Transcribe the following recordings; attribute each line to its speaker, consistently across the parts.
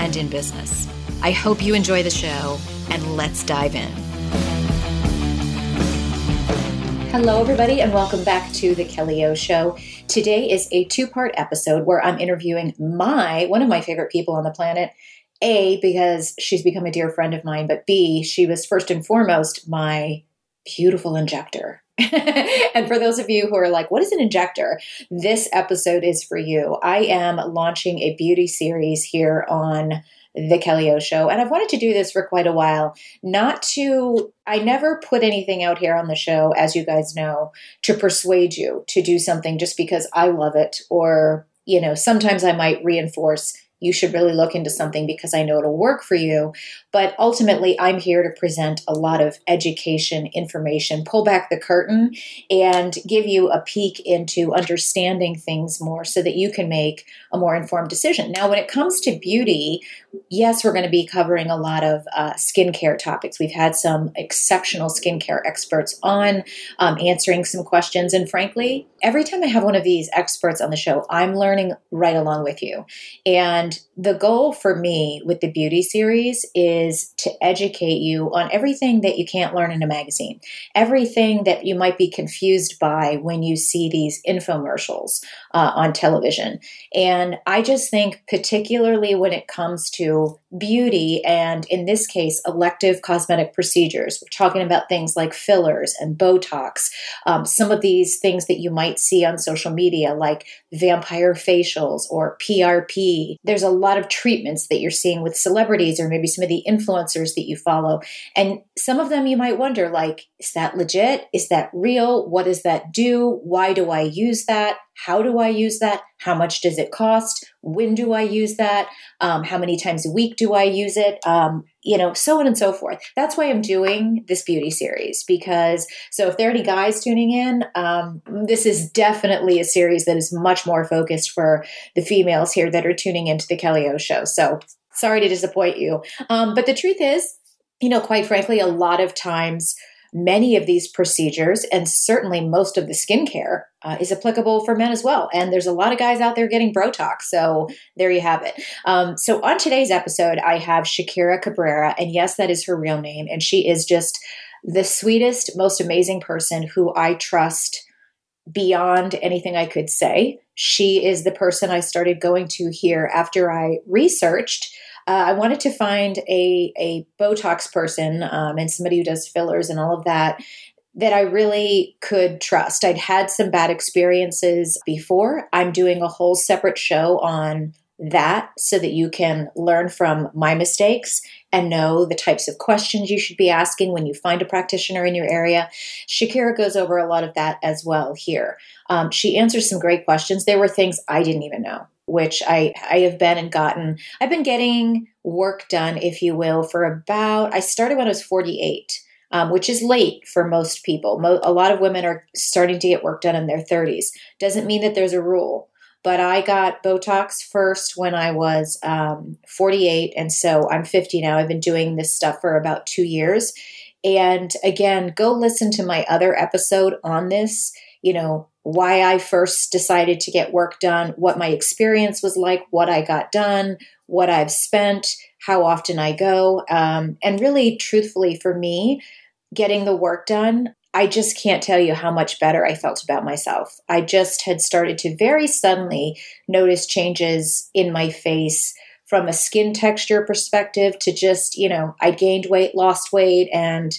Speaker 1: and in business. I hope you enjoy the show, and let's dive in. Hello, everybody, and welcome back to the Kelly O Show. Today is a two part episode where I'm interviewing my one of my favorite people on the planet. A, because she's become a dear friend of mine, but B, she was first and foremost my beautiful injector. and for those of you who are like, what is an injector? This episode is for you. I am launching a beauty series here on the Kelly O Show. And I've wanted to do this for quite a while. Not to, I never put anything out here on the show, as you guys know, to persuade you to do something just because I love it. Or, you know, sometimes I might reinforce you should really look into something because I know it'll work for you. But ultimately, I'm here to present a lot of education, information, pull back the curtain, and give you a peek into understanding things more so that you can make a more informed decision. Now, when it comes to beauty, yes, we're going to be covering a lot of uh, skincare topics. We've had some exceptional skincare experts on um, answering some questions. And frankly, every time I have one of these experts on the show, I'm learning right along with you. And the goal for me with the beauty series is to educate you on everything that you can't learn in a magazine, everything that you might be confused by when you see these infomercials uh, on television. And I just think, particularly when it comes to beauty and, in this case, elective cosmetic procedures, we're talking about things like fillers and Botox, um, some of these things that you might see on social media, like vampire facials or PRP. There's a lot of treatments that you're seeing with celebrities or maybe some of the influencers that you follow. And some of them you might wonder, like, is that legit? Is that real? What does that do? Why do I use that? How do I use that? How much does it cost? When do I use that? Um, how many times a week do I use it? Um, you know, so on and so forth. That's why I'm doing this beauty series because, so if there are any guys tuning in, um, this is definitely a series that is much more focused for the females here that are tuning into the Kelly O show. So sorry to disappoint you. Um, but the truth is, you know, quite frankly, a lot of times, many of these procedures, and certainly most of the skincare, uh, is applicable for men as well. And there's a lot of guys out there getting Botox. So there you have it. Um, so on today's episode, I have Shakira Cabrera. And yes, that is her real name. And she is just the sweetest, most amazing person who I trust beyond anything I could say. She is the person I started going to here after I researched uh, I wanted to find a, a Botox person um, and somebody who does fillers and all of that that I really could trust. I'd had some bad experiences before. I'm doing a whole separate show on that so that you can learn from my mistakes and know the types of questions you should be asking when you find a practitioner in your area. Shakira goes over a lot of that as well here. Um, she answers some great questions. There were things I didn't even know which I, I have been and gotten. I've been getting work done, if you will, for about, I started when I was 48. Um, which is late for most people. Mo- a lot of women are starting to get work done in their 30s. Doesn't mean that there's a rule, but I got Botox first when I was um, 48, and so I'm 50 now. I've been doing this stuff for about two years. And again, go listen to my other episode on this, you know, why I first decided to get work done, what my experience was like, what I got done, what I've spent, how often I go. Um, and really, truthfully, for me, getting the work done, I just can't tell you how much better I felt about myself. I just had started to very suddenly notice changes in my face from a skin texture perspective to just, you know, I gained weight, lost weight, and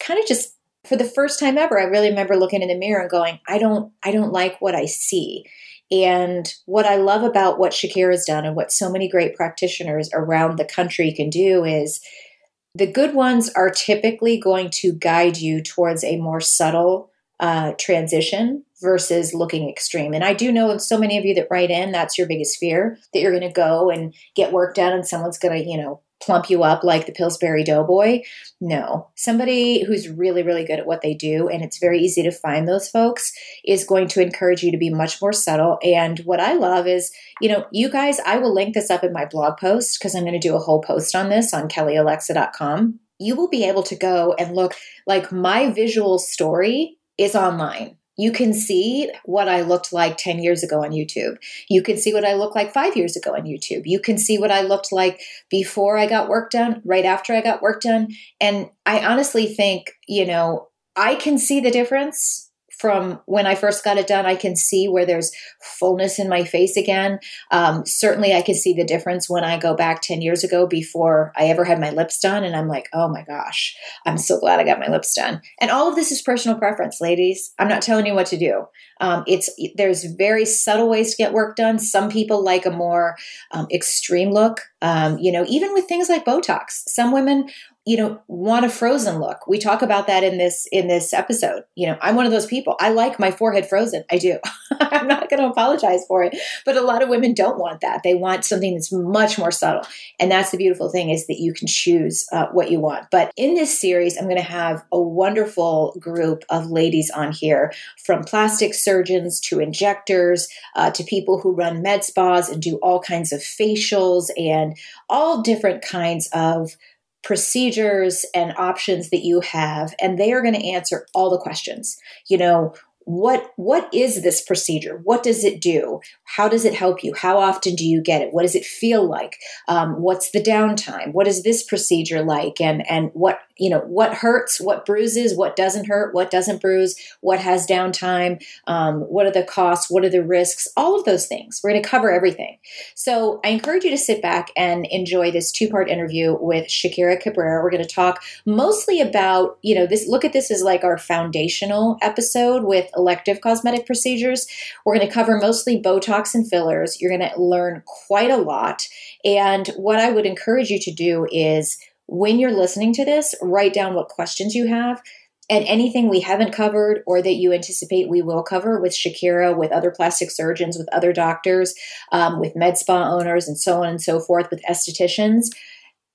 Speaker 1: kind of just for the first time ever, I really remember looking in the mirror and going, I don't, I don't like what I see. And what I love about what Shakira's done and what so many great practitioners around the country can do is the good ones are typically going to guide you towards a more subtle uh, transition versus looking extreme. And I do know so many of you that write in, that's your biggest fear that you're going to go and get work done and someone's going to, you know, plump you up like the Pillsbury Doughboy. No, somebody who's really, really good at what they do, and it's very easy to find those folks, is going to encourage you to be much more subtle. And what I love is, you know, you guys, I will link this up in my blog post because I'm going to do a whole post on this on kellyalexa.com. You will be able to go and look like my visual story is online. You can see what I looked like 10 years ago on YouTube. You can see what I looked like five years ago on YouTube. You can see what I looked like before I got work done, right after I got work done. And I honestly think, you know, I can see the difference from when I first got it done, I can see where there's fullness in my face again. Um, certainly, I can see the difference when I go back 10 years ago before I ever had my lips done. And I'm like, oh my gosh, I'm so glad I got my lips done. And all of this is personal preference, ladies. I'm not telling you what to do. Um, it's there's very subtle ways to get work done. Some people like a more um, extreme look. Um, you know, even with things like Botox, some women you know want a frozen look. We talk about that in this in this episode. You know i'm one of those people. I like my forehead frozen. I do. I'm not going to apologize for it. But a lot of women don't want that. They want something that's much more subtle. And that's the beautiful thing is that you can choose uh, what you want. But in this series i'm going to have a wonderful group of ladies on here from plastic surgeons to injectors uh, to people who run med spas and do all kinds of facials and all different kinds of procedures and options that you have and they are going to answer all the questions. You know what what is this procedure? What does it do? How does it help you? How often do you get it? What does it feel like? Um, what's the downtime? What is this procedure like? And and what you know what hurts what bruises what doesn't hurt what doesn't bruise what has downtime um, what are the costs what are the risks? All of those things. We're going to cover everything. So i encourage you to sit back and enjoy this two part interview with shakira cabrera. We're going to talk mostly about you know this look at this as like our foundational episode with elective cosmetic procedures. We're going to cover mostly botox and fillers. You're going to learn quite a lot. And what i would encourage you to do is when you're listening to this, write down what questions you have and anything we haven't covered or that you anticipate we will cover with Shakira, with other plastic surgeons, with other doctors, um, with med spa owners, and so on and so forth, with estheticians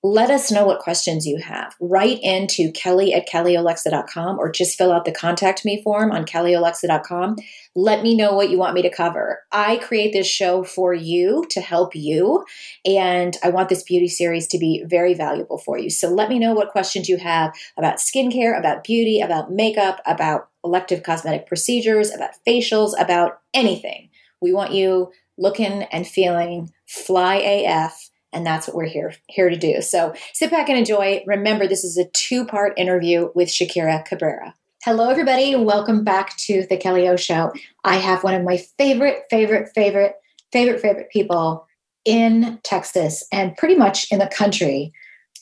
Speaker 1: let us know what questions you have. Write into kelly at kellyalexa.com or just fill out the contact me form on kellyalexa.com. Let me know what you want me to cover. I create this show for you to help you, and I want this beauty series to be very valuable for you. So let me know what questions you have about skincare, about beauty, about makeup, about elective cosmetic procedures, about facials, about anything. We want you looking and feeling fly AF and that's what we're here here to do. So sit back and enjoy. Remember, this is a two part interview with Shakira Cabrera. Hello, everybody. Welcome back to the Kelly O Show. I have one of my favorite, favorite, favorite, favorite, favorite people in Texas and pretty much in the country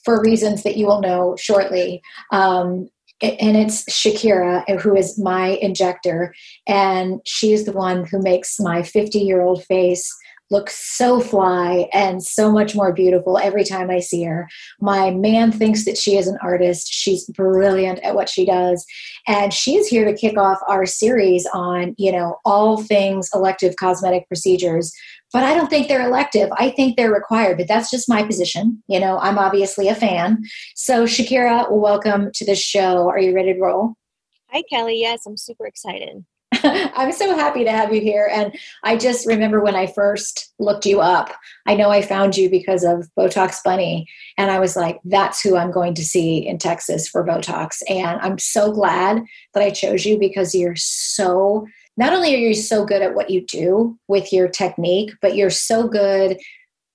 Speaker 1: for reasons that you will know shortly. Um, and it's Shakira, who is my injector, and she's the one who makes my 50 year old face looks so fly and so much more beautiful every time I see her. My man thinks that she is an artist. She's brilliant at what she does. And she is here to kick off our series on, you know, all things elective cosmetic procedures. But I don't think they're elective. I think they're required, but that's just my position. You know, I'm obviously a fan. So, Shakira, welcome to the show. Are you ready to roll?
Speaker 2: Hi, Kelly. Yes, I'm super excited.
Speaker 1: I'm so happy to have you here. And I just remember when I first looked you up, I know I found you because of Botox Bunny. And I was like, that's who I'm going to see in Texas for Botox. And I'm so glad that I chose you because you're so, not only are you so good at what you do with your technique, but you're so good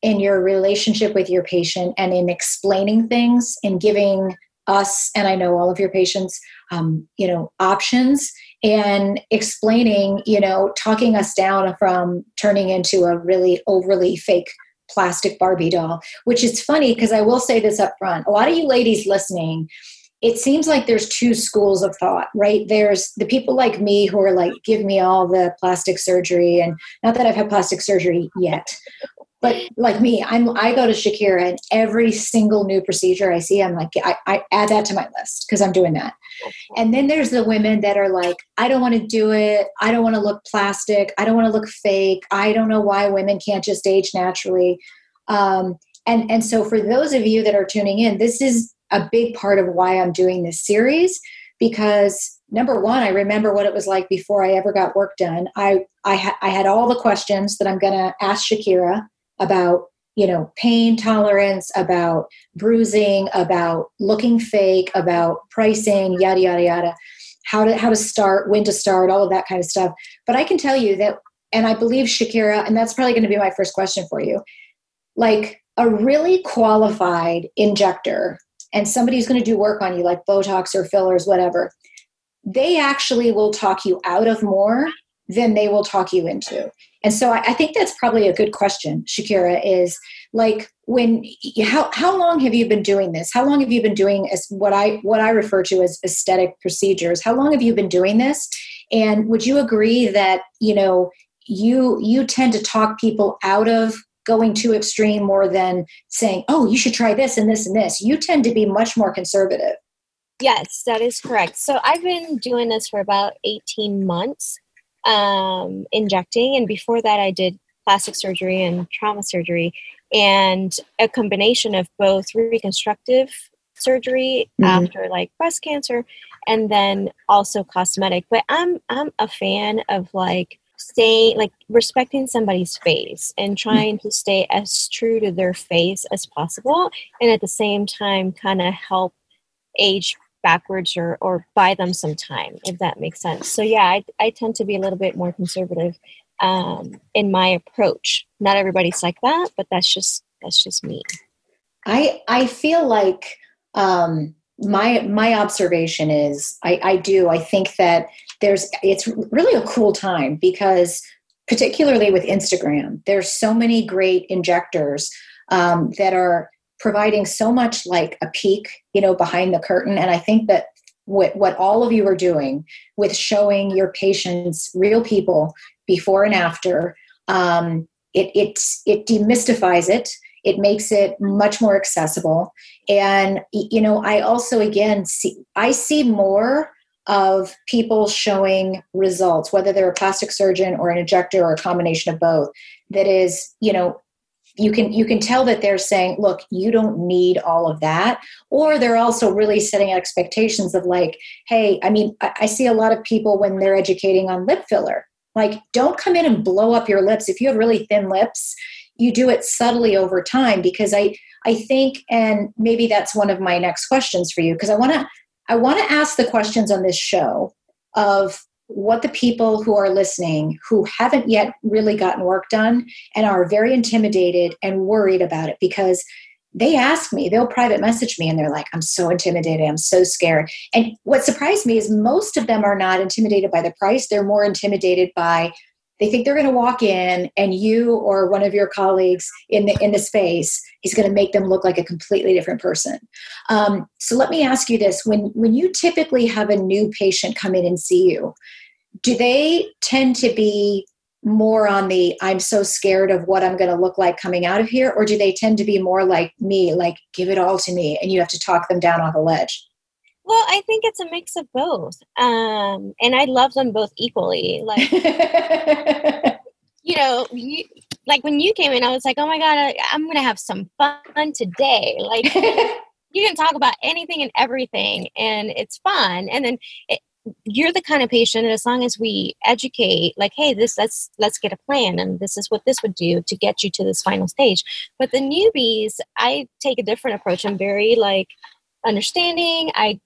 Speaker 1: in your relationship with your patient and in explaining things and giving us and i know all of your patients um, you know options and explaining you know talking us down from turning into a really overly fake plastic barbie doll which is funny because i will say this up front a lot of you ladies listening it seems like there's two schools of thought, right? There's the people like me who are like, give me all the plastic surgery. And not that I've had plastic surgery yet, but like me i'm i go to shakira and every single new procedure i see i'm like i, I add that to my list because i'm doing that. And then there's the women that are like i don't want to do it. I don't want to look plastic. I don't want to look fake. I don't know why women can't just age naturally. Um, and and so for those of you that are tuning in this is a big part of why i'm doing this series because number one i remember what it was like before i ever got work done. I i, ha- I had all the questions that i'm going to ask shakira about you know pain tolerance about bruising about looking fake about pricing yada yada yada. How to how to start when to start all of that kind of stuff. But i can tell you that and i believe shakira and that's probably going to be my first question for you. Like a really qualified injector and somebody who's going to do work on you like botox or fillers whatever they actually will talk you out of more than they will talk you into and so I, I, think that's probably a good question, Shakira, is like when how how long have you been doing this? How long have you been doing as what I what I refer to as aesthetic procedures? How long have you been doing this? And would you agree that, you know, you you tend to talk people out of going too extreme more than saying, "Oh, you should try this and this and this." You tend to be much more conservative.
Speaker 2: Yes, that is correct. So I've been doing this for about 18 months um, injecting. And before that, I did plastic surgery and trauma surgery, and a combination of both reconstructive surgery mm-hmm. after like breast cancer, and then also cosmetic. But I'm I'm a fan of like staying like respecting somebody's face and trying to stay as true to their face as possible and at the same time kind of help age backwards or, or buy them some time, if that makes sense. So, yeah, I, I tend to be a little bit more conservative um, in my approach. Not everybody's like that, but that's just that's just me.
Speaker 1: I I feel like um, my my observation is I, I do I think that there's it's really a cool time because particularly with Instagram, there's so many great injectors um, that are providing so much like a peek, you know, behind the curtain. And I think that what, what all of you are doing with showing your patients real people before and after, um, it, it, it demystifies it. It makes it much more accessible. And, you know, I also, again, see, I see more of people showing results, whether they're a plastic surgeon or an injector or a combination of both, that is, you know, you can you can tell that they're saying look you don't need all of that. Or they're also really setting expectations of like hey i mean I, I, see a lot of people when they're educating on lip filler. Like don't come in and blow up your lips. If you have really thin lips you do it subtly over time because i i think and maybe that's one of my next questions for you because i want to i want to ask the questions on this show of what the people who are listening who haven't yet really gotten work done and are very intimidated and worried about it because they ask me, they'll private message me and they're like, I'm so intimidated, I'm so scared. And what surprised me is most of them are not intimidated by the price, they're more intimidated by they think they're going to walk in and you or one of your colleagues in the in the space is going to make them look like a completely different person um, so let me ask you this when when you typically have a new patient come in and see you do they tend to be more on the I'm so scared of what I'm going to look like coming out of here? Or do they tend to be more like me, like give it all to me and you have to talk them down off a ledge?
Speaker 2: Well, I think it's a mix of both. Um, and I love them both equally. Like, you know, you, like when you came in, I was like, oh my God, I, I'm going to have some fun today. Like, you can talk about anything and everything and it's fun. And then it, you're the kind of patient and as long as we educate like hey this let's let's get a plan and this is what this would do to get you to this final stage but the newbies i take a different approach i'm very like understanding i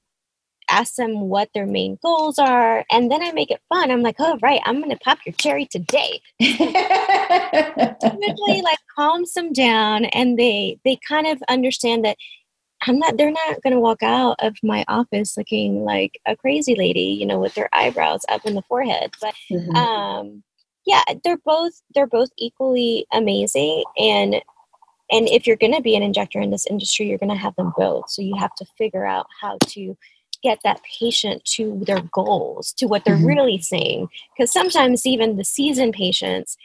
Speaker 2: ask them what their main goals are and then i make it fun i'm like oh right i'm gonna pop your cherry today usually like calms them down and they they kind of understand that I'm not, they're not going to walk out of my office looking like a crazy lady, you know, with their eyebrows up in the forehead. But, mm-hmm. um, yeah, they're both, they're both equally amazing. And, and if you're going to be an injector in this industry, you're going to have them both. So you have to figure out how to get that patient to their goals, to what they're mm-hmm. really saying. Because sometimes even the seasoned patients,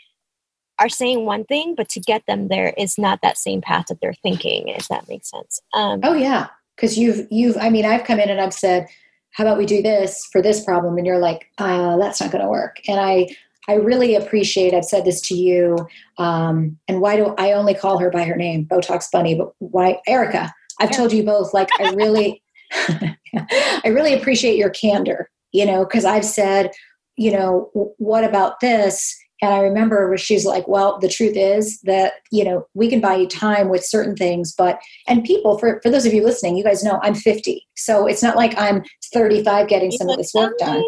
Speaker 2: are saying one thing, but to get them there is not that same path that they're thinking, if that makes sense.
Speaker 1: Um, oh yeah. Cause you've, you've, I mean, I've come in and I've said, how about we do this for this problem? And you're like, uh, that's not going to work. And I, I really appreciate, I've said this to you. Um, and why do I only call her by her name, Botox Bunny, but why Erica? I've told you both, like, I really, I really appreciate your candor, you know, cause I've said, you know, what about this? And I remember where she's like, well, the truth is that, you know, we can buy you time with certain things, but, and people, for, for those of you listening, you guys know I'm 50. So it's not like I'm 35 getting some of this work done.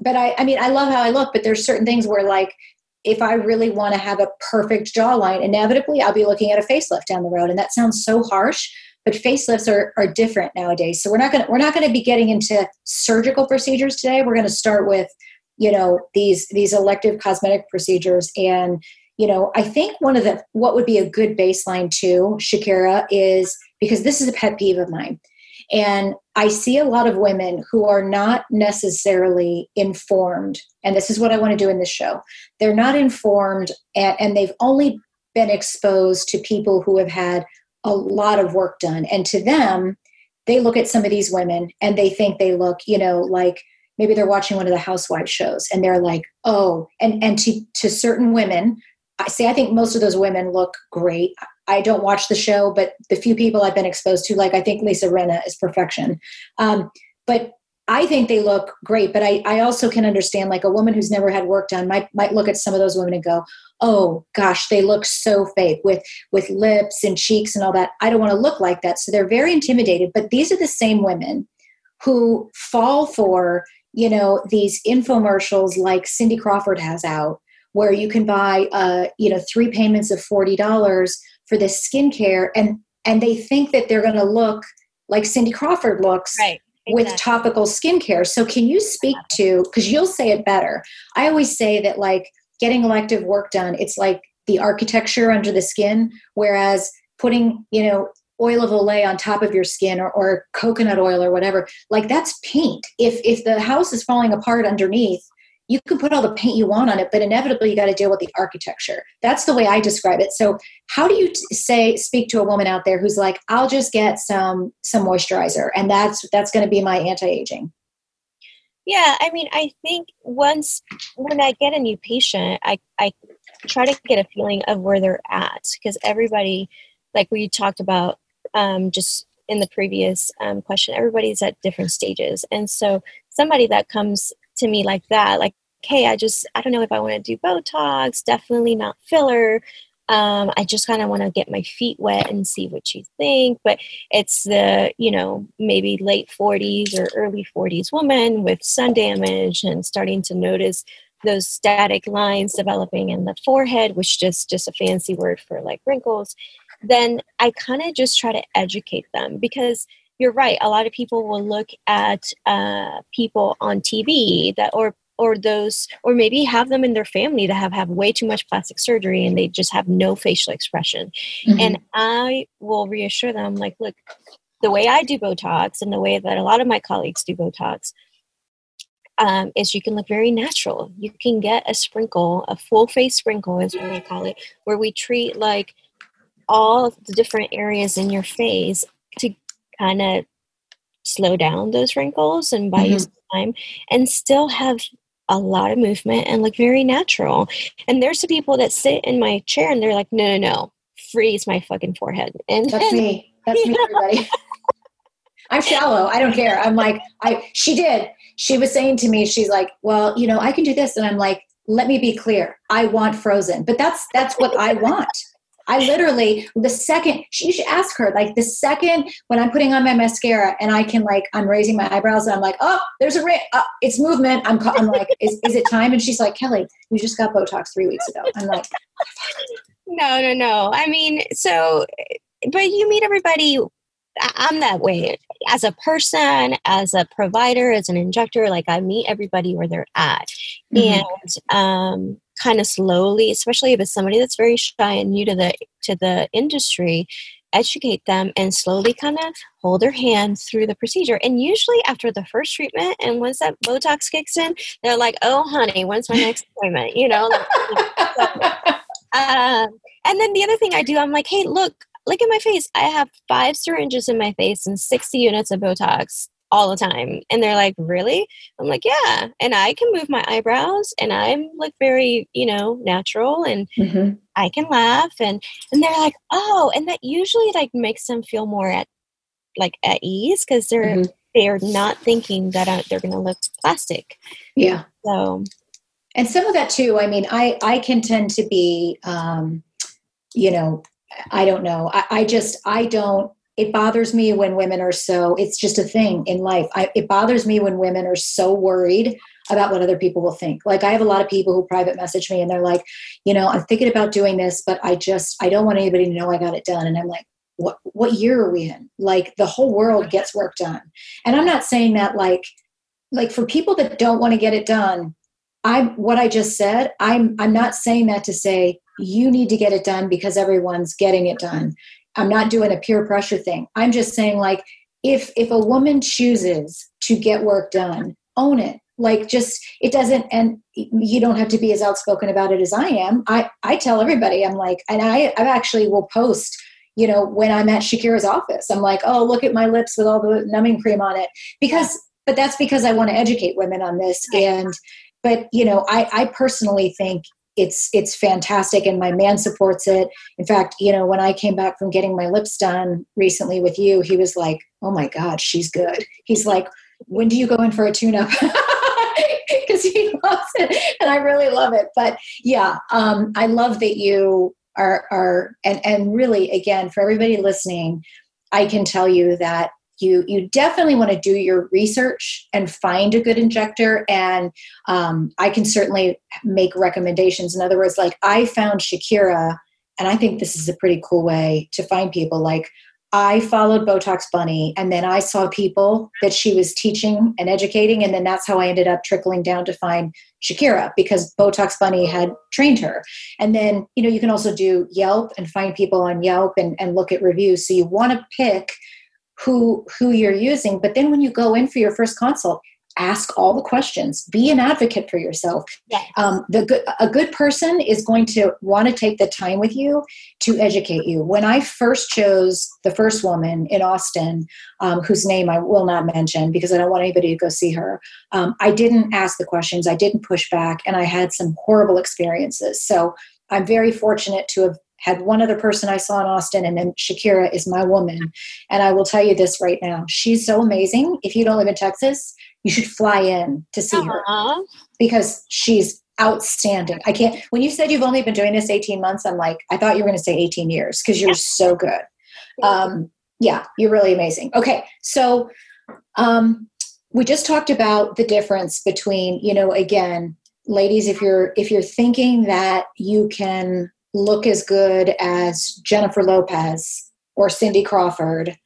Speaker 1: But I, I mean, I love how I look, but there's certain things where like, if I really want to have a perfect jawline, inevitably I'll be looking at a facelift down the road. And that sounds so harsh, but facelifts are, are different nowadays. So we're not gonna we're not gonna be getting into surgical procedures today. We're gonna start with you know these these elective cosmetic procedures and you know i think one of the what would be a good baseline too shakira is because this is a pet peeve of mine and i see a lot of women who are not necessarily informed and this is what i want to do in this show they're not informed and, and they've only been exposed to people who have had a lot of work done. And to them they look at some of these women and they think they look you know like maybe they're watching one of the housewives shows and they're like oh and and to to certain women i say i think most of those women look great. I don't watch the show but the few people i've been exposed to like i think lisa rinna is perfection. Um, but i think they look great but I, I also can understand like a woman who's never had work done might might look at some of those women and go oh gosh they look so fake with with lips and cheeks and all that. I don't want to look like that. So they're very intimidated but these are the same women who fall for you know these infomercials like cindy crawford has out where you can buy uh, you know three payments of $40 for this skincare and and they think that they're to look like cindy crawford looks
Speaker 2: right,
Speaker 1: exactly. with topical skincare. So can you speak to because you'll say it better. I always say that like getting elective work done it's like the architecture under the skin whereas putting you know oil of olay on top of your skin or, or coconut oil or whatever like that's paint. If if the house is falling apart underneath you can put all the paint you want on it but inevitably you got to deal with the architecture. That's the way i describe it. So how do you t- say speak to a woman out there who's like i'll just get some some moisturizer and that's that's going to be my anti-aging?
Speaker 2: Yeah i mean i think once when i get a new patient i i try to get a feeling of where they're at because everybody like we talked about um, just in the previous um, question, everybody's at different stages. And so somebody that comes to me like that, like, hey, I just, I don't know if I want to do Botox, definitely not filler. Um, I just kind of want to get my feet wet and see what you think. But it's the, you know, maybe late 40s or early 40s woman with sun damage and starting to notice those static lines developing in the forehead, which just just a fancy word for like wrinkles then I kind of just try to educate them because you're right. A lot of people will look at uh, people on TV that or or those or maybe have them in their family that have have way too much plastic surgery and they just have no facial expression. Mm-hmm. And I will reassure them like, look, the way I do Botox and the way that a lot of my colleagues do Botox um, is you can look very natural. You can get a sprinkle, a full face sprinkle, is what we call it, where we treat like all the different areas in your face to kind of slow down those wrinkles and buy mm-hmm. you some time and still have a lot of movement and look very natural. And there's some people that sit in my chair and they're like, no, no, no, freeze my fucking forehead. And
Speaker 1: that's me. That's me, everybody. I'm shallow. I don't care. I'm like, I she did. she was saying to me, she's like, well, you know, I can do this. And I'm like, let me be clear. I want frozen, but that's, that's what I want. I literally, the second, you should ask her, like the second when I'm putting on my mascara and I can like, I'm raising my eyebrows and I'm like, oh, there's a ring, uh, it's movement. I'm, I'm like, is, is it time? And she's like, Kelly, you just got Botox three weeks ago. I'm like,
Speaker 2: no, no, no. I mean, so, but you meet everybody I'm that way as a person, as a provider, as an injector. Like I meet everybody where they're at, mm-hmm. and um, kind of slowly, especially if it's somebody that's very shy and new to the to the industry, educate them and slowly kind of hold their hand through the procedure. And usually after the first treatment and once that Botox kicks in, they're like, "Oh, honey, when's my next appointment?" You know. Um, and then the other thing I do, I'm like, "Hey, look, look at my face. I have five syringes in my face and 60 units of Botox all the time. And they're like, really? I'm like, yeah. And I can move my eyebrows and I'm like very, you know, natural and mm-hmm. I can laugh. And, and they're like, oh, and that usually like makes them feel more at like at ease because they're, mm-hmm. they're not thinking that uh, they're going to look plastic.
Speaker 1: Yeah.
Speaker 2: So,
Speaker 1: and some of that too, I mean, I, I can tend to be, um, you know, I don't know. I, I, just, I don't, it bothers me when women are so, it's just a thing in life. I, it bothers me when women are so worried about what other people will think. Like I have a lot of people who private message me and they're like, you know, I'm thinking about doing this, but I just, I don't want anybody to know I got it done. And I'm like, what, what year are we in? Like the whole world gets work done. And I'm not saying that like, like for people that don't want to get it done, I'm what I just said, I'm I'm not saying that to say you need to get it done because everyone's getting it done. I'm not doing a peer pressure thing. I'm just saying like if if a woman chooses to get work done, own it. Like just it doesn't and you don't have to be as outspoken about it as I am. I I tell everybody I'm like and I I actually will post you know when I'm at Shakira's office. I'm like, "Oh, look at my lips with all the numbing cream on it." Because but that's because I want to educate women on this and but you know I, I personally think it's it's fantastic and my man supports it. In fact you know when i came back from getting my lips done recently with you he was like oh my god she's good. He's like when do you go in for a tune up because he loves it and i really love it. But yeah um, i love that you are are and and really again for everybody listening i can tell you that you you definitely want to do your research and find a good injector. And um, i can certainly make recommendations. In other words like i found shakira and i think this is a pretty cool way to find people. Like i followed botox bunny and then i saw people that she was teaching and educating and then that's how i ended up trickling down to find shakira because botox bunny had trained her. And then you know you can also do yelp and find people on yelp and, and look at reviews. So you want to pick who who you're using. But then when you go in for your first consult ask all the questions. Be an advocate for yourself. Yes. um, the good, a good person is going to want to take the time with you to educate you. When i first chose the first woman in austin um, whose name i will not mention because i don't want anybody to go see her um, i didn't ask the questions. I didn't push back and i had some horrible experiences. So i'm very fortunate to have had one other person I saw in Austin, and then Shakira is my woman. And I will tell you this right now she's so amazing. If you don't live in Texas, you should fly in to see her because she's outstanding. I can't, when you said you've only been doing this 18 months, I'm like, I thought you were going to say 18 years because you're so good. Um, yeah, you're really amazing. Okay, so um, we just talked about the difference between, you know, again, ladies, if you're if you're thinking that you can look as good as Jennifer Lopez or Cindy Crawford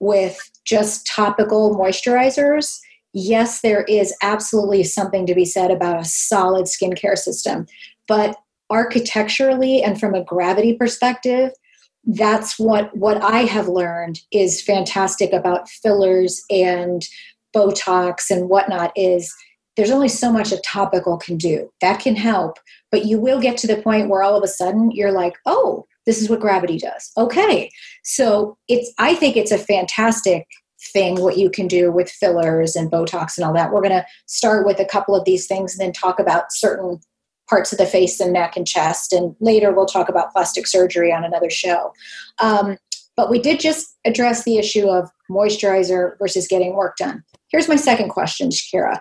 Speaker 1: with just topical moisturizers, yes, there is absolutely something to be said about a solid skincare system. But architecturally and from a gravity perspective, that's what what I have learned is fantastic about fillers and Botox and whatnot is there's only so much a topical can do. That can help, but you will get to the point where all of a sudden you're like, oh, this is what gravity does. Okay. So it's I think it's a fantastic thing what you can do with fillers and Botox and all that. We're gonna start with a couple of these things and then talk about certain parts of the face and neck and chest. And later we'll talk about plastic surgery on another show. Um, but we did just address the issue of moisturizer versus getting work done. Here's my second question, Shakira.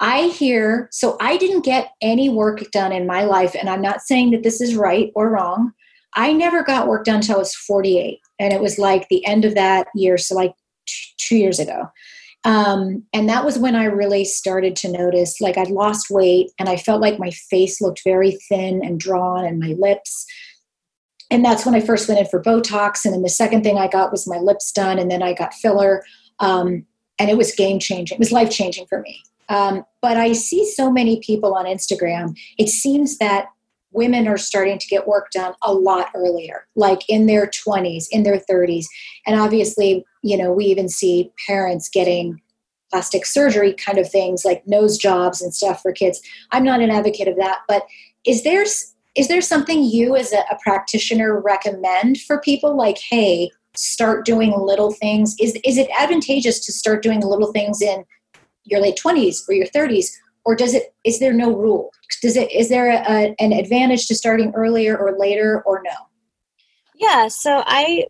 Speaker 1: I hear, so I didn't get any work done in my life, and I'm not saying that this is right or wrong. I never got work done until I was 48, and it was like the end of that year, so like t- two years ago. Um, and that was when I really started to notice, like I'd lost weight, and I felt like my face looked very thin and drawn, and my lips. And that's when I first went in for Botox, and then the second thing I got was my lips done, and then I got filler. Um, and it was game changing. It was life changing for me. Um, but I see so many people on Instagram. It seems that women are starting to get work done a lot earlier, like in their 20s, in their 30s. And obviously, you know, we even see parents getting plastic surgery kind of things like nose jobs and stuff for kids. I'm not an advocate of that, but is there is there something you as a, a practitioner recommend for people like hey, start doing little things? Is is it advantageous to start doing little things in your late 20s or your 30s or does it is there no rule? Does it is there a, an advantage to starting earlier or later or no?
Speaker 2: Yeah so i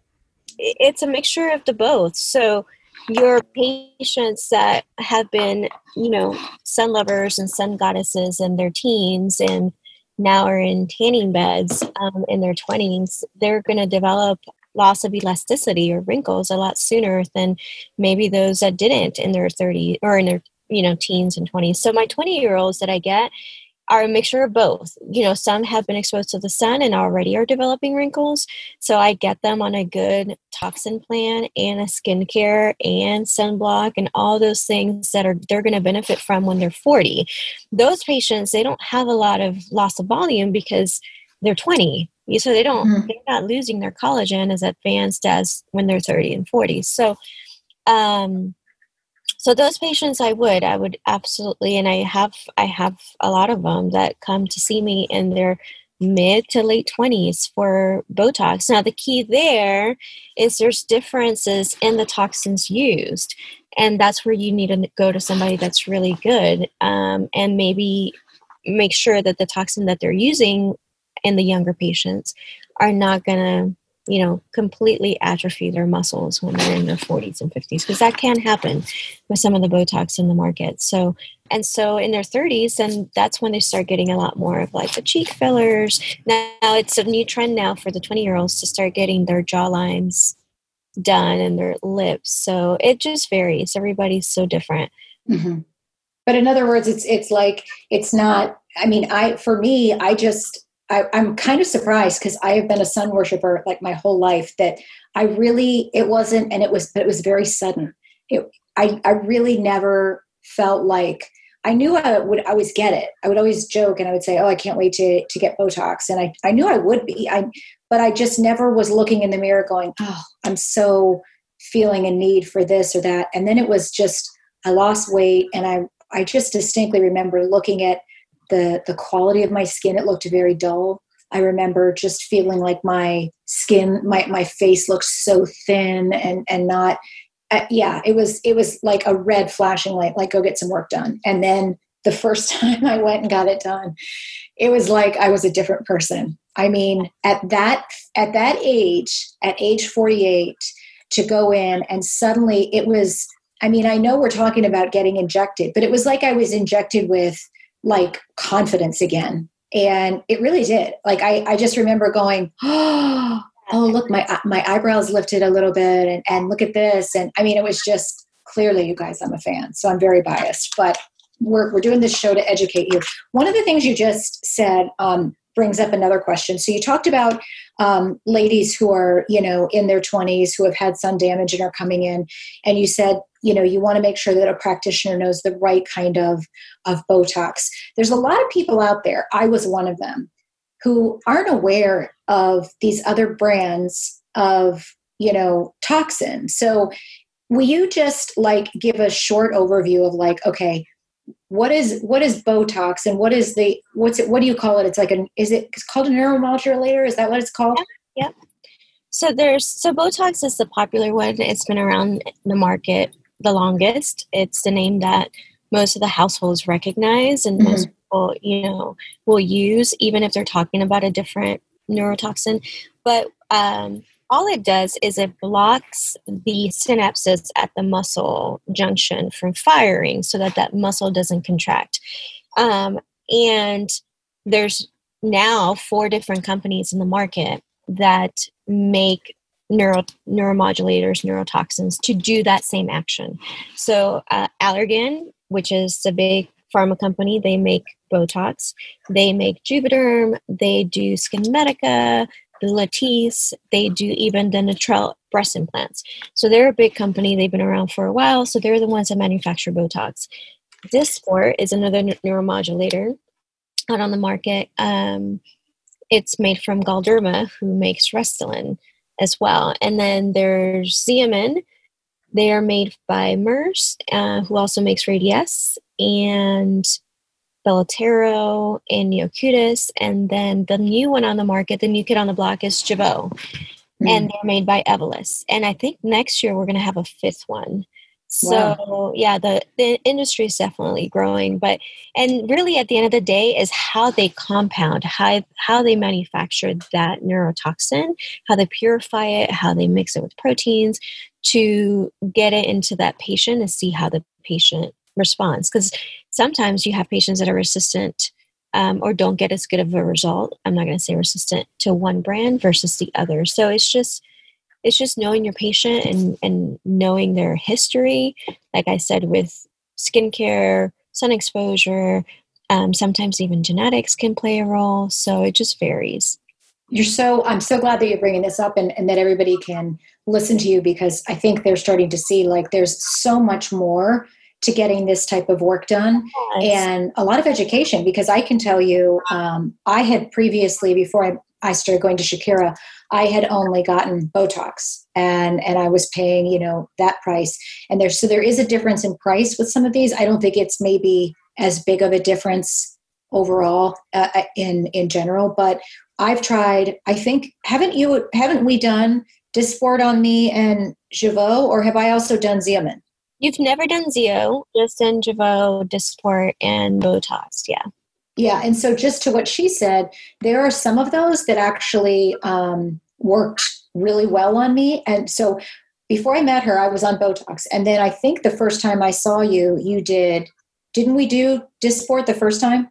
Speaker 2: it's a mixture of the both. So your patients that have been you know sun lovers and sun goddesses in their teens and now are in tanning beds um, in their 20s they're going to develop loss of elasticity or wrinkles a lot sooner than maybe those that didn't in their 30 or in their you know teens and 20s so my 20 year olds that i get are a mixture of both. You know, some have been exposed to the sun and already are developing wrinkles. So I get them on a good toxin plan and a skincare and sunblock and all those things that are they're going to benefit from when they're 40. Those patients, they don't have a lot of loss of volume because they're 20 so they don't mm-hmm. they're not losing their collagen as advanced as when they're 30 and 40 so um so those patients i would i would absolutely and i have i have a lot of them that come to see me in their mid to late 20s for botox now the key there is there's differences in the toxins used and that's where you need to go to somebody that's really good um, and maybe make sure that the toxin that they're using and the younger patients are not going to you know completely atrophy their muscles when they're in their 40s and 50s because that can happen with some of the botox in the market. So and so in their 30s and that's when they start getting a lot more of like the cheek fillers. Now it's a new trend now for the 20 year olds to start getting their jawlines done and their lips. So it just varies. Everybody's so different.
Speaker 1: Mm-hmm. but in other words it's it's like it's not i mean i for me i just I, am kind of surprised because I have been a sun worshiper like my whole life that I really it wasn't and it was but it was very sudden. It I I really never felt like I knew I would always get it. I would always joke and I would say, "Oh, I can't wait to to get Botox," and I I knew I would be. I but I just never was looking in the mirror going, "Oh, I'm so feeling a need for this or that." And then it was just I lost weight and I I just distinctly remember looking at the the quality of my skin it looked very dull. I remember just feeling like my skin my my face looked so thin and and not uh, yeah it was it was like a red flashing light like go get some work done. And then the first time i went and got it done it was like i was a different person. I mean at that at that age at age 48 to go in and suddenly it was i mean i know we're talking about getting injected but it was like i was injected with like confidence again. And it really did. Like i, I just remember going oh, oh look my my eyebrows lifted a little bit and, and look at this. And i mean it was just clearly you guys i'm a fan so i'm very biased. But we're, we're doing this show to educate you. One of the things you just said um, brings up another question. So you talked about um, ladies who are you know in their 20s who have had sun damage and are coming in and you said you know you want to make sure that a practitioner knows the right kind of of botox. There's a lot of people out there i was one of them who aren't aware of these other brands of you know toxin. So will you just like give a short overview of like okay what is what is botox and what is the what's it what do you call it it's like an is it it's called a neuromodulator is that what it's called
Speaker 2: yeah, yep so there's so botox is the popular one it's been around the market the longest. It's the name that most of the households recognize and mm-hmm. most people, you know, will use, even if they're talking about a different neurotoxin. But um, all it does is it blocks the synapses at the muscle junction from firing so that that muscle doesn't contract. Um, and there's now four different companies in the market that make neuro neuromodulators, neurotoxins to do that same action. So uh, Allergan, which is a big pharma company, they make Botox. They make Juvederm. They do SkinMedica, Latisse. They do even the Natrelle breast implants. So they're a big company. They've been around for a while. So they're the ones that manufacture Botox. Dysport is another neuromodulator out on the market. Um, it's made from Galderma, who makes Restylane as well. And then there's Xeomin. They are made by Merz, uh, who also makes Radiesse, and Belotero and Neocutis. And then the new one on the market, the new kid on the block is Jeuveau. Mm. And they're made by Evolus. And I think next year we're going to have a fifth one. So wow. yeah, the, the industry is definitely growing, but and really at the end of the day is how they compound, how how they manufacture that neurotoxin, how they purify it, how they mix it with proteins to get it into that patient and see how the patient responds. Because sometimes you have patients that are resistant um, or don't get as good of a result. I'm not going to say resistant to one brand versus the other. So it's just it's just knowing your patient and, and knowing their history. Like I said, with skincare, sun exposure, um, sometimes even genetics can play a role. So it just varies.
Speaker 1: You're so, I'm so glad that you're bringing this up and, and that everybody can listen to you because I think they're starting to see like there's so much more to getting this type of work done yes. and a lot of education because I can tell you, um, I had previously, before I, I started going to Shakira, I had only gotten Botox and and I was paying, you know, that price. And there's so there is a difference in price with some of these. I don't think it's maybe as big of a difference overall uh, uh in in general, but I've tried. I think haven't you haven't we done Dysport on me and Jeuveau, or have I also done Xeomin?
Speaker 2: You've never done Zeo, just Jeuveau, Dysport, and Botox. Yeah.
Speaker 1: Yeah, and so just to what she said, there are some of those that actually um, worked really well on me. And so before I met her, I was on Botox. And then I think the first time I saw you, you did, didn't we do Dysport the first time?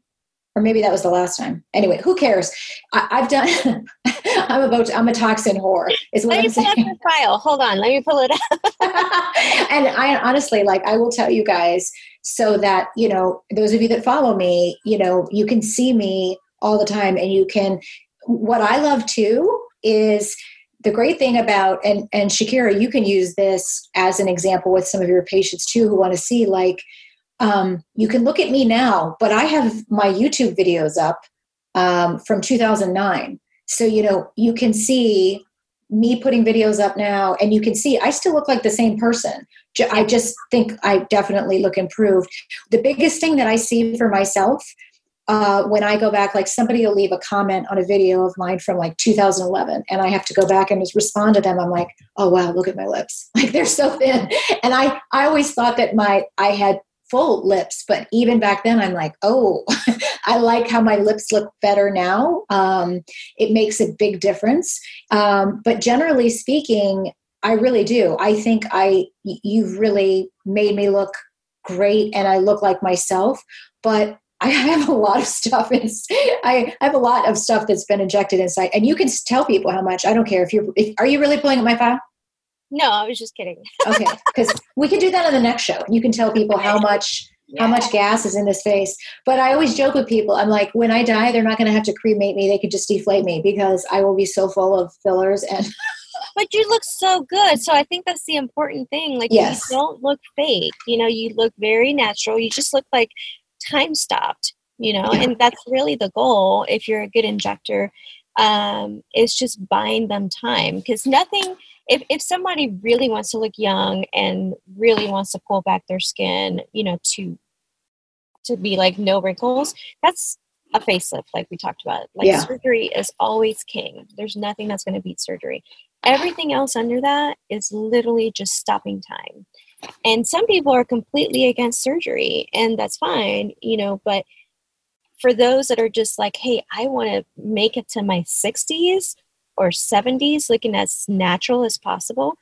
Speaker 1: Or maybe that was the last time. Anyway, who cares? I, have done. I'm about. To, I'm a toxin whore. Is what
Speaker 2: let
Speaker 1: I'm
Speaker 2: saying. Pull up file. Hold on. Let me pull it up.
Speaker 1: and I honestly, like, I will tell you guys so that you know those of you that follow me you know you can see me all the time and you can what i love too is the great thing about and and shakira you can use this as an example with some of your patients too who want to see like um, you can look at me now but i have my youtube videos up um, from 2009 so you know you can see me putting videos up now and you can see i still look like the same person I just think I definitely look improved. The biggest thing that I see for myself uh, when I go back, like somebody will leave a comment on a video of mine from like 2011, and I have to go back and just respond to them. I'm like, oh wow, look at my lips, like they're so thin. And I I always thought that my I had full lips, but even back then, I'm like, oh, I like how my lips look better now. Um, it makes a big difference. Um, but generally speaking, I really do. I think I you've really made me look great and I look like myself, but I have a lot of stuff. In, I have a lot of stuff that's been injected inside, and you can tell people how much. I don't care if you're. If, are you really pulling up my file?
Speaker 2: No, I was just kidding.
Speaker 1: okay, because we can do that on the next show. You can tell people how much yeah. how much gas is in this face. But I always joke with people. I'm like, when I die, they're not going to have to cremate me. They could just deflate me because I will be so full of fillers and
Speaker 2: but you look so good. So I think that's the important thing. Like yes. you don't look fake. You know, you look very natural. You just look like time stopped, you know, yeah. and that's really the goal if you're a good injector. Um, is just buying them time because nothing if, if somebody really wants to look young and really wants to pull back their skin, you know, to to be like no wrinkles, that's a facelift like we talked about. Like yeah. surgery is always king. There's nothing that's going to beat surgery. Everything else under that is literally just stopping time. And some people are completely against surgery, and that's fine, you know, but for those that are just like, hey, I want to make it to my 60s, or 70s, looking as natural as possible,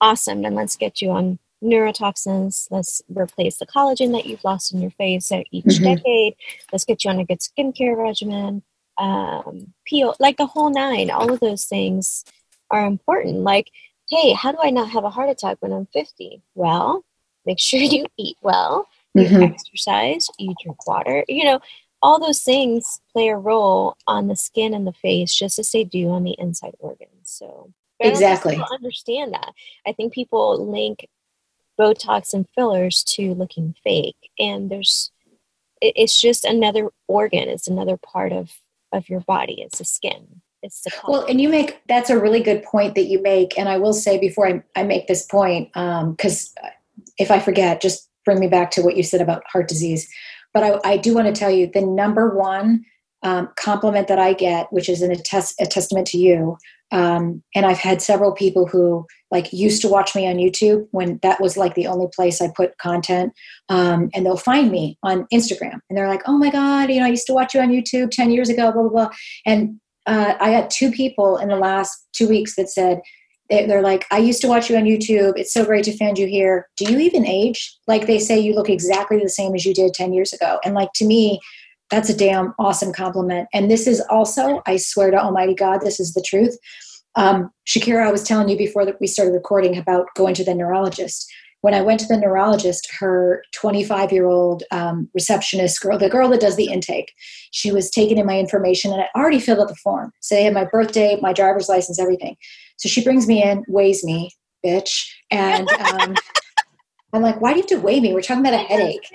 Speaker 2: awesome. Then let's get you on neurotoxins. Let's replace the collagen that you've lost in your face at each mm-hmm. decade. Let's get you on a good skincare regimen. Um, peel, like the whole nine. All of those things are important. Like, hey, how do I not have a heart attack when I'm 50? Well, make sure you eat well, you mm-hmm. exercise, you drink water. You know, all those things play a role on the skin and the face, just as they do on the inside organs. So
Speaker 1: exactly
Speaker 2: understand that. I think people link Botox and fillers to looking fake, and there's it's just another organ. It's another part of of your body. It's the skin. It's the
Speaker 1: color. well, and you make that's a really good point that you make. And I will say before I, I make this point, because um, if I forget, just bring me back to what you said about heart disease. But I, I do want to tell you the number one um, compliment that I get, which is an attest, a testament to you. Um, and I've had several people who like used to watch me on YouTube when that was like the only place I put content. Um, and they'll find me on Instagram and they're like, oh my God, you know, I used to watch you on YouTube 10 years ago, blah, blah, blah. And uh, I had two people in the last two weeks that said, they're like, I used to watch you on YouTube. It's so great to find you here. Do you even age? Like they say, you look exactly the same as you did 10 years ago. And like to me, that's a damn awesome compliment. And this is also, I swear to Almighty God, this is the truth. Um, Shakira, I was telling you before that we started recording about going to the neurologist. When I went to the neurologist, her 25 year old um, receptionist girl, the girl that does the intake, she was taking in my information and I already filled out the form. So they had my birthday, my driver's license, everything. So she brings me in, weighs me, bitch. And um, I'm like, why do you have to weigh me? We're talking about a headache.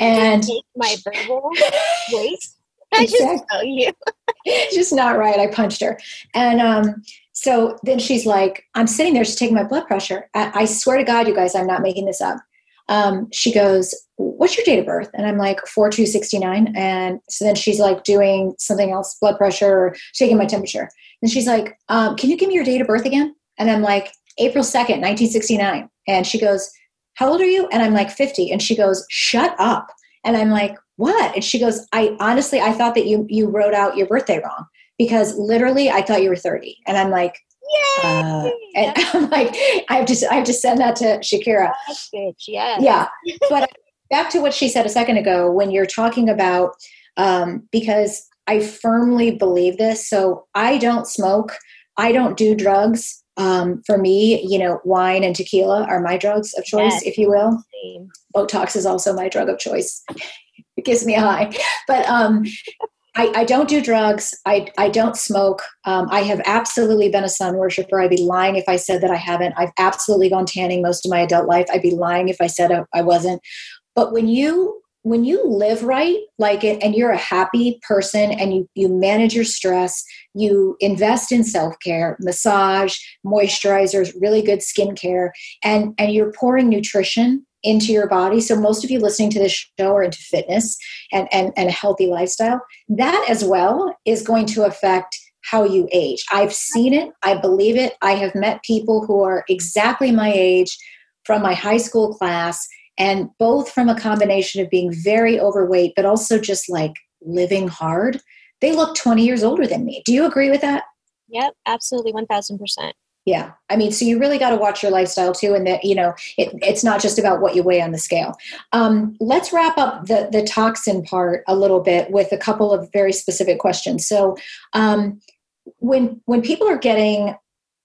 Speaker 1: And
Speaker 2: my verbal weight. I just tell you.
Speaker 1: just not right. I punched her. And um, so then she's like, I'm sitting there, she's taking my blood pressure. I, I swear to God, you guys, I'm not making this up. Um, she goes, What's your date of birth? And I'm like, 4269. And so then she's like doing something else, blood pressure, or taking my temperature. And she's like, um, Can you give me your date of birth again? And I'm like, April 2nd, 1969. And she goes, How old are you? And I'm like, 50. And she goes, Shut up. And I'm like, What? And she goes, I honestly, I thought that you, you wrote out your birthday wrong because literally I thought you were 30. And I'm like, uh, and I'm like, I have to, I have to send that to Shakira.
Speaker 2: yeah.
Speaker 1: Yeah. But back to what she said a second ago, when you're talking about, um, because I firmly believe this. So I don't smoke. I don't do drugs. Um, for me, you know, wine and tequila are my drugs of choice, yes. if you will. Same. Botox is also my drug of choice. it gives me a high. But um, I, I, don't do drugs. I, I don't smoke. Um, I have absolutely been a sun worshiper. I'd be lying if I said that I haven't. I've absolutely gone tanning most of my adult life. I'd be lying if I said I, I wasn't. But when you when you live right like it and you're a happy person and you you manage your stress you invest in self-care massage moisturizers really good skincare and and you're pouring nutrition into your body. So most of you listening to this show are into fitness and and, and a healthy lifestyle. That as well is going to affect how you age. I've seen it. I believe it. I have met people who are exactly my age from my high school class and both from a combination of being very overweight but also just like living hard they look 20 years older than me. Do you agree with that?
Speaker 2: Yep absolutely 1000%
Speaker 1: yeah i mean so you really got to watch your lifestyle too and that you know it, it's not just about what you weigh on the scale. Um, let's wrap up the the toxin part a little bit with a couple of very specific questions. So um, when when people are getting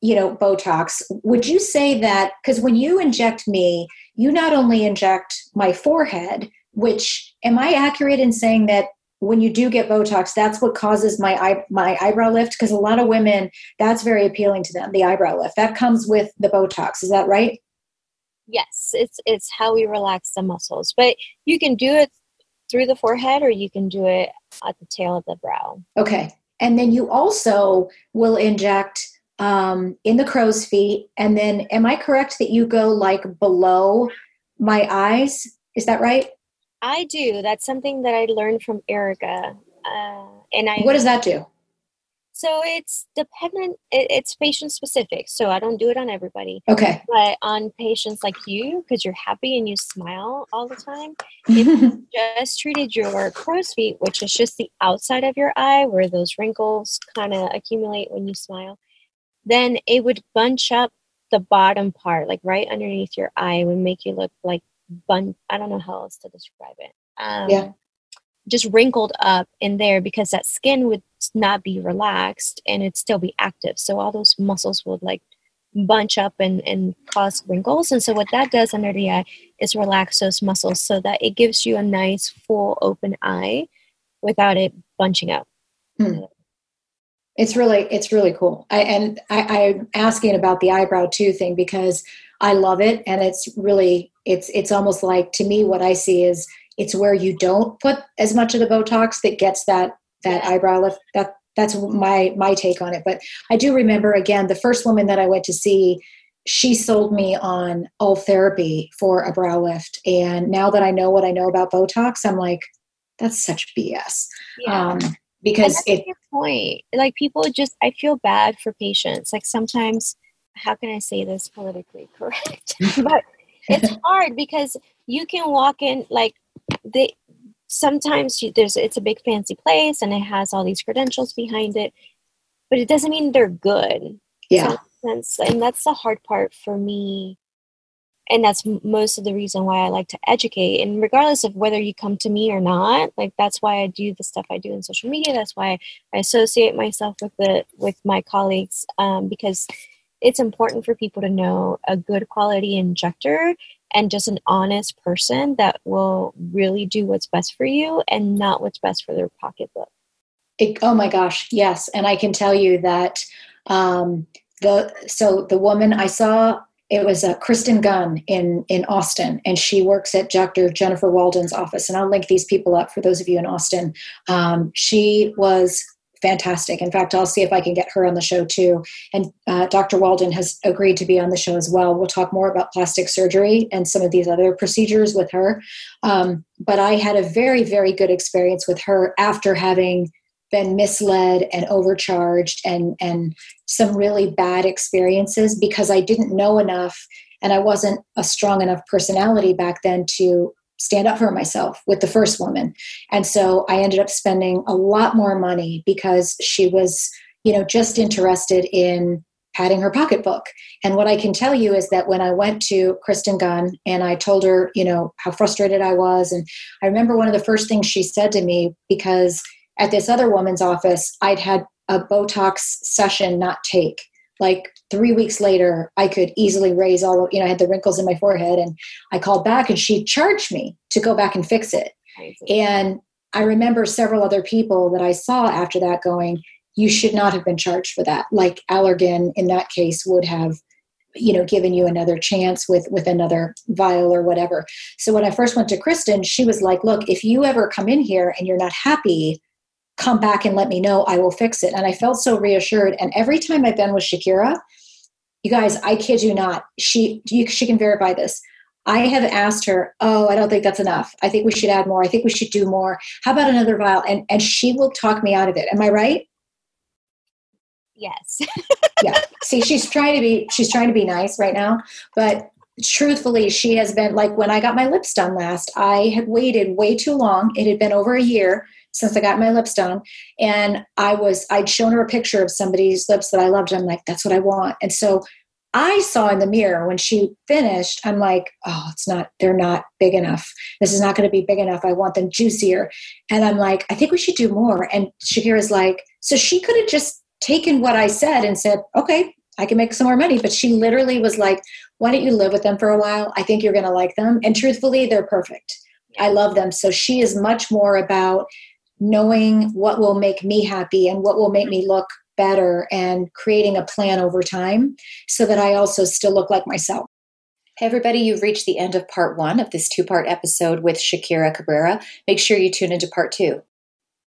Speaker 1: you know botox would you say that because when you inject me you not only inject my forehead which am i accurate in saying that when you do get botox that's what causes my eye, my eyebrow lift? Because a lot of women that's very appealing to them the eyebrow lift. That comes with the botox is that right?
Speaker 2: Yes it's it's how we relax the muscles but you can do it through the forehead or you can do it at the tail of the brow.
Speaker 1: Okay and then you also will inject um, in the crow's feet. And then, am I correct that you go like below my eyes? Is that right?
Speaker 2: I do. That's something that I learned from Erica. Uh, and I.
Speaker 1: What does that do?
Speaker 2: So it's dependent. It, it's patient specific. So I don't do it on everybody.
Speaker 1: Okay.
Speaker 2: But on patients like you, because you're happy and you smile all the time, if you just treated your crow's feet, which is just the outside of your eye where those wrinkles kind of accumulate when you smile, then it would bunch up the bottom part, like right underneath your eye, it would make you look like bun. I don't know how else to describe it. Um,
Speaker 1: Yeah.
Speaker 2: Just wrinkled up in there because that skin would not be relaxed and it'd still be active. So all those muscles would like bunch up and, and cause wrinkles. And so what that does under the eye is relax those muscles so that it gives you a nice full open eye without it bunching up.
Speaker 1: It's really it's really cool. I, and I, I'm asking about the eyebrow too thing because I love it, and it's really it's it's almost like to me what I see is it's where you don't put as much of the Botox that gets that that eyebrow lift. That that's my my take on it. But I do remember again the first woman that I went to see. She sold me on Ultherapy for a brow lift, and now that I know what I know about Botox, I'm like, that's such BS. Um,
Speaker 2: And
Speaker 1: because it
Speaker 2: a good point. Like people just, I feel bad for patients. Like sometimes, how can I say this politically correct? but it's hard because you can walk in like they. Sometimes you, there's it's a big fancy place and it has all these credentials behind it, but it doesn't mean they're good.
Speaker 1: yeah.
Speaker 2: sense and that's the hard part for me and that's most of the reason why i like to educate and regardless of whether you come to me or not like that's why i do the stuff i do in social media that's why i associate myself with the with my colleagues um, because it's important for people to know a good quality injector and just an honest person that will really do what's best for you and not what's best for their pocketbook
Speaker 1: It, oh my gosh, yes. And I can tell you that um, the so the woman I saw it was uh, Kristen Gunn in in Austin, and she works at Dr. Jennifer Walden's office. And I'll link these people up for those of you in Austin. Um, she was fantastic. In fact, I'll see if I can get her on the show too. And uh, Dr. Walden has agreed to be on the show as well. We'll talk more about plastic surgery and some of these other procedures with her. Um, but I had a very, very good experience with her after having been misled and overcharged and and some really bad experiences because I didn't know enough and I wasn't a strong enough personality back then to stand up for myself with the first woman. And so I ended up spending a lot more money because she was, you know, just interested in padding her pocketbook. And what I can tell you is that when I went to Kristen Gunn and I told her, you know, how frustrated I was and I remember one of the first things she said to me because at this other woman's office, I'd had a Botox session not take. Like three weeks later, I could easily raise all of, you know, I had the wrinkles in my forehead and I called back and she charged me to go back and fix it. And I remember several other people that I saw after that going, you should not have been charged for that. Like Allergan in that case would have, you know, given you another chance with with another vial or whatever. So when I first went to Kristen, she was like, look, if you ever come in here and you're not happy, come back and let me know. I will fix it. And I felt so reassured. And every time I've been with Shakira, you guys, I kid you not, she you, she can verify this. I have asked her, "Oh, I don't think that's enough. I think we should add more. I think we should do more. How about another vial?" And and she will talk me out of it. Am I right?
Speaker 2: yes
Speaker 1: yeah. See, she's trying to be she's trying to be nice right now, but truthfully, she has been like when I got my lips done last, I had waited way too long. It had been over a year since I got my lips done, and I was I'd shown her a picture of somebody's lips that I loved. I'm like, that's what I want. And so I saw in the mirror when she finished, I'm like, oh, it's not, they're not big enough. This is not going to be big enough. I want them juicier. And I'm like, I think we should do more. And Shakira's like, so she could have just taken what I said and said, okay, I can make some more money. But she literally was like, why don't you live with them for a while? I think you're going to like them. And truthfully, they're perfect. I love them. So she is much more about knowing what will make me happy and what will make mm-hmm. me look better and creating a plan over time so that I also still look like myself. Hey, everybody, you've reached the end of part one of this two part episode with Shakira Cabrera. Make sure you tune into part two.